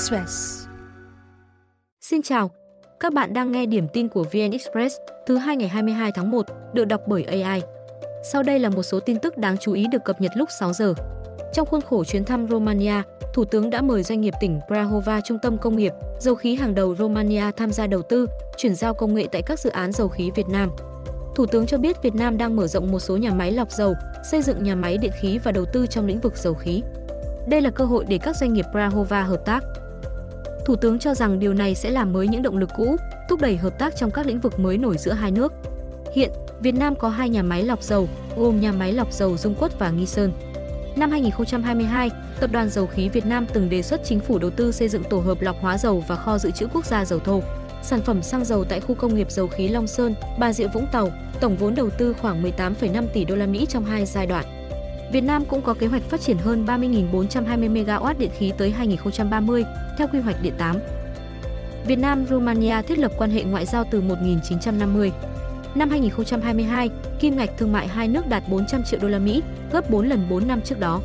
Express. Xin chào, các bạn đang nghe điểm tin của VN Express thứ hai ngày 22 tháng 1, được đọc bởi AI. Sau đây là một số tin tức đáng chú ý được cập nhật lúc 6 giờ. Trong khuôn khổ chuyến thăm Romania, Thủ tướng đã mời doanh nghiệp tỉnh Prahova trung tâm công nghiệp, dầu khí hàng đầu Romania tham gia đầu tư, chuyển giao công nghệ tại các dự án dầu khí Việt Nam. Thủ tướng cho biết Việt Nam đang mở rộng một số nhà máy lọc dầu, xây dựng nhà máy điện khí và đầu tư trong lĩnh vực dầu khí. Đây là cơ hội để các doanh nghiệp Prahova hợp tác. Thủ tướng cho rằng điều này sẽ làm mới những động lực cũ, thúc đẩy hợp tác trong các lĩnh vực mới nổi giữa hai nước. Hiện, Việt Nam có hai nhà máy lọc dầu, gồm nhà máy lọc dầu Dung Quất và Nghi Sơn. Năm 2022, Tập đoàn Dầu khí Việt Nam từng đề xuất chính phủ đầu tư xây dựng tổ hợp lọc hóa dầu và kho dự trữ quốc gia dầu thô. Sản phẩm xăng dầu tại khu công nghiệp dầu khí Long Sơn, Bà Rịa Vũng Tàu, tổng vốn đầu tư khoảng 18,5 tỷ đô la Mỹ trong hai giai đoạn. Việt Nam cũng có kế hoạch phát triển hơn 30.420 MW điện khí tới 2030 theo quy hoạch điện 8. Việt Nam Romania thiết lập quan hệ ngoại giao từ 1950. Năm 2022, kim ngạch thương mại hai nước đạt 400 triệu đô la Mỹ, gấp 4 lần 4 năm trước đó.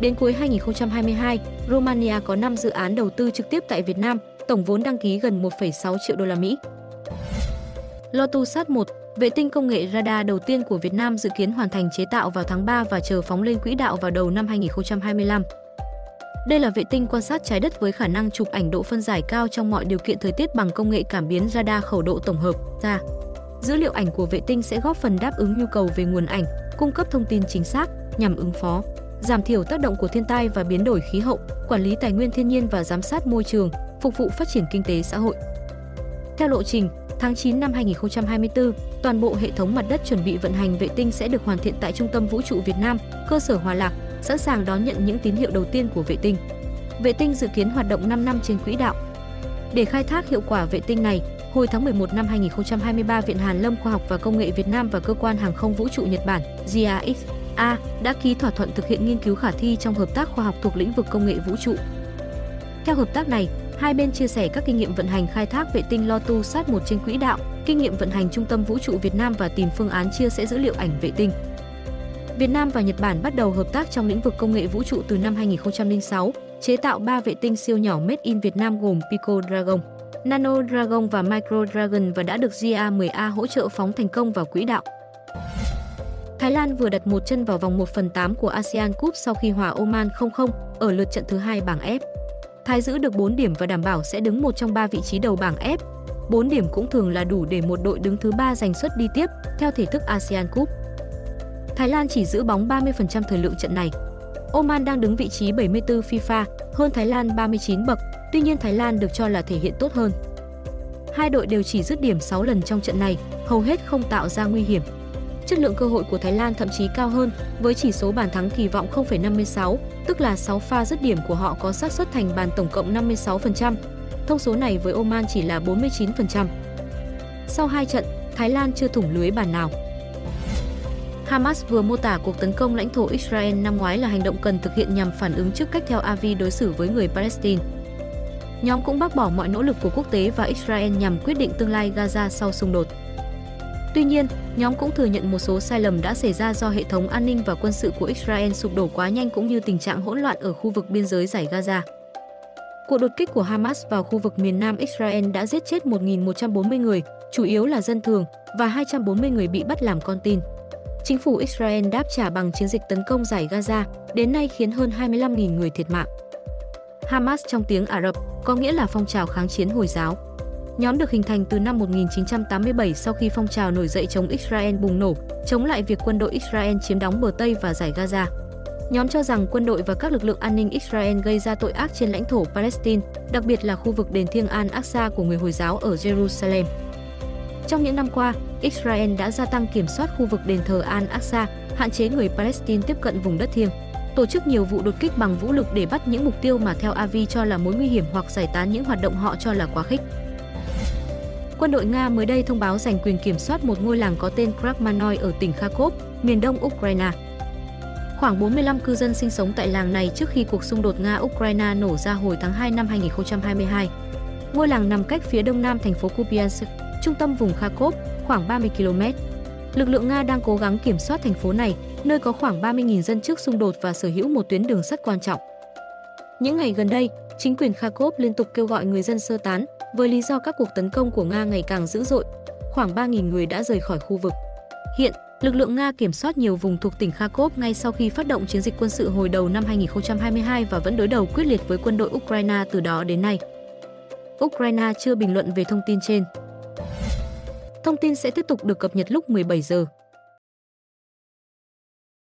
Đến cuối 2022, Romania có 5 dự án đầu tư trực tiếp tại Việt Nam, tổng vốn đăng ký gần 1,6 triệu đô la Mỹ. Lotus Sat 1, vệ tinh công nghệ radar đầu tiên của Việt Nam dự kiến hoàn thành chế tạo vào tháng 3 và chờ phóng lên quỹ đạo vào đầu năm 2025. Đây là vệ tinh quan sát trái đất với khả năng chụp ảnh độ phân giải cao trong mọi điều kiện thời tiết bằng công nghệ cảm biến radar khẩu độ tổng hợp ra. Dữ liệu ảnh của vệ tinh sẽ góp phần đáp ứng nhu cầu về nguồn ảnh, cung cấp thông tin chính xác nhằm ứng phó, giảm thiểu tác động của thiên tai và biến đổi khí hậu, quản lý tài nguyên thiên nhiên và giám sát môi trường, phục vụ phát triển kinh tế xã hội. Theo lộ trình, tháng 9 năm 2024, toàn bộ hệ thống mặt đất chuẩn bị vận hành vệ tinh sẽ được hoàn thiện tại Trung tâm Vũ trụ Việt Nam, cơ sở Hòa Lạc, sẵn sàng đón nhận những tín hiệu đầu tiên của vệ tinh. Vệ tinh dự kiến hoạt động 5 năm trên quỹ đạo. Để khai thác hiệu quả vệ tinh này, hồi tháng 11 năm 2023, Viện Hàn Lâm Khoa học và Công nghệ Việt Nam và Cơ quan Hàng không Vũ trụ Nhật Bản JAXA đã ký thỏa thuận thực hiện nghiên cứu khả thi trong hợp tác khoa học thuộc lĩnh vực công nghệ vũ trụ. Theo hợp tác này, hai bên chia sẻ các kinh nghiệm vận hành khai thác vệ tinh LoTu Sat 1 trên quỹ đạo, kinh nghiệm vận hành Trung tâm Vũ trụ Việt Nam và tìm phương án chia sẻ dữ liệu ảnh vệ tinh. Việt Nam và Nhật Bản bắt đầu hợp tác trong lĩnh vực công nghệ vũ trụ từ năm 2006, chế tạo 3 vệ tinh siêu nhỏ made in Việt Nam gồm Pico Dragon, Nano Dragon và Micro Dragon và đã được GA10A hỗ trợ phóng thành công vào quỹ đạo. Thái Lan vừa đặt một chân vào vòng 1 phần 8 của ASEAN Cup sau khi hòa Oman 0-0 ở lượt trận thứ hai bảng F. Thái giữ được 4 điểm và đảm bảo sẽ đứng một trong ba vị trí đầu bảng F. 4 điểm cũng thường là đủ để một đội đứng thứ ba giành suất đi tiếp theo thể thức ASEAN Cup. Thái Lan chỉ giữ bóng 30% thời lượng trận này. Oman đang đứng vị trí 74 FIFA, hơn Thái Lan 39 bậc, tuy nhiên Thái Lan được cho là thể hiện tốt hơn. Hai đội đều chỉ dứt điểm 6 lần trong trận này, hầu hết không tạo ra nguy hiểm. Chất lượng cơ hội của Thái Lan thậm chí cao hơn, với chỉ số bàn thắng kỳ vọng 0,56, tức là 6 pha dứt điểm của họ có xác suất thành bàn tổng cộng 56%. Thông số này với Oman chỉ là 49%. Sau hai trận, Thái Lan chưa thủng lưới bàn nào. Hamas vừa mô tả cuộc tấn công lãnh thổ Israel năm ngoái là hành động cần thực hiện nhằm phản ứng trước cách theo Avi đối xử với người Palestine. Nhóm cũng bác bỏ mọi nỗ lực của quốc tế và Israel nhằm quyết định tương lai Gaza sau xung đột. Tuy nhiên, nhóm cũng thừa nhận một số sai lầm đã xảy ra do hệ thống an ninh và quân sự của Israel sụp đổ quá nhanh cũng như tình trạng hỗn loạn ở khu vực biên giới giải Gaza. Cuộc đột kích của Hamas vào khu vực miền Nam Israel đã giết chết 1.140 người, chủ yếu là dân thường, và 240 người bị bắt làm con tin. Chính phủ Israel đáp trả bằng chiến dịch tấn công giải Gaza, đến nay khiến hơn 25.000 người thiệt mạng. Hamas trong tiếng Ả Rập có nghĩa là phong trào kháng chiến Hồi giáo. Nhóm được hình thành từ năm 1987 sau khi phong trào nổi dậy chống Israel bùng nổ, chống lại việc quân đội Israel chiếm đóng bờ Tây và giải Gaza. Nhóm cho rằng quân đội và các lực lượng an ninh Israel gây ra tội ác trên lãnh thổ Palestine, đặc biệt là khu vực đền thiêng Al-Aqsa của người Hồi giáo ở Jerusalem. Trong những năm qua, Israel đã gia tăng kiểm soát khu vực đền thờ Al-Aqsa, hạn chế người Palestine tiếp cận vùng đất thiêng tổ chức nhiều vụ đột kích bằng vũ lực để bắt những mục tiêu mà theo Avi cho là mối nguy hiểm hoặc giải tán những hoạt động họ cho là quá khích. Quân đội Nga mới đây thông báo giành quyền kiểm soát một ngôi làng có tên Krakmanoy ở tỉnh Kharkov, miền đông Ukraine. Khoảng 45 cư dân sinh sống tại làng này trước khi cuộc xung đột Nga-Ukraine nổ ra hồi tháng 2 năm 2022. Ngôi làng nằm cách phía đông nam thành phố Kupiansk, trung tâm vùng Kharkov, khoảng 30 km. Lực lượng Nga đang cố gắng kiểm soát thành phố này, nơi có khoảng 30.000 dân trước xung đột và sở hữu một tuyến đường sắt quan trọng. Những ngày gần đây, chính quyền Kharkov liên tục kêu gọi người dân sơ tán với lý do các cuộc tấn công của Nga ngày càng dữ dội. Khoảng 3.000 người đã rời khỏi khu vực. Hiện, lực lượng Nga kiểm soát nhiều vùng thuộc tỉnh Kharkov ngay sau khi phát động chiến dịch quân sự hồi đầu năm 2022 và vẫn đối đầu quyết liệt với quân đội Ukraine từ đó đến nay. Ukraine chưa bình luận về thông tin trên. Thông tin sẽ tiếp tục được cập nhật lúc 17 giờ.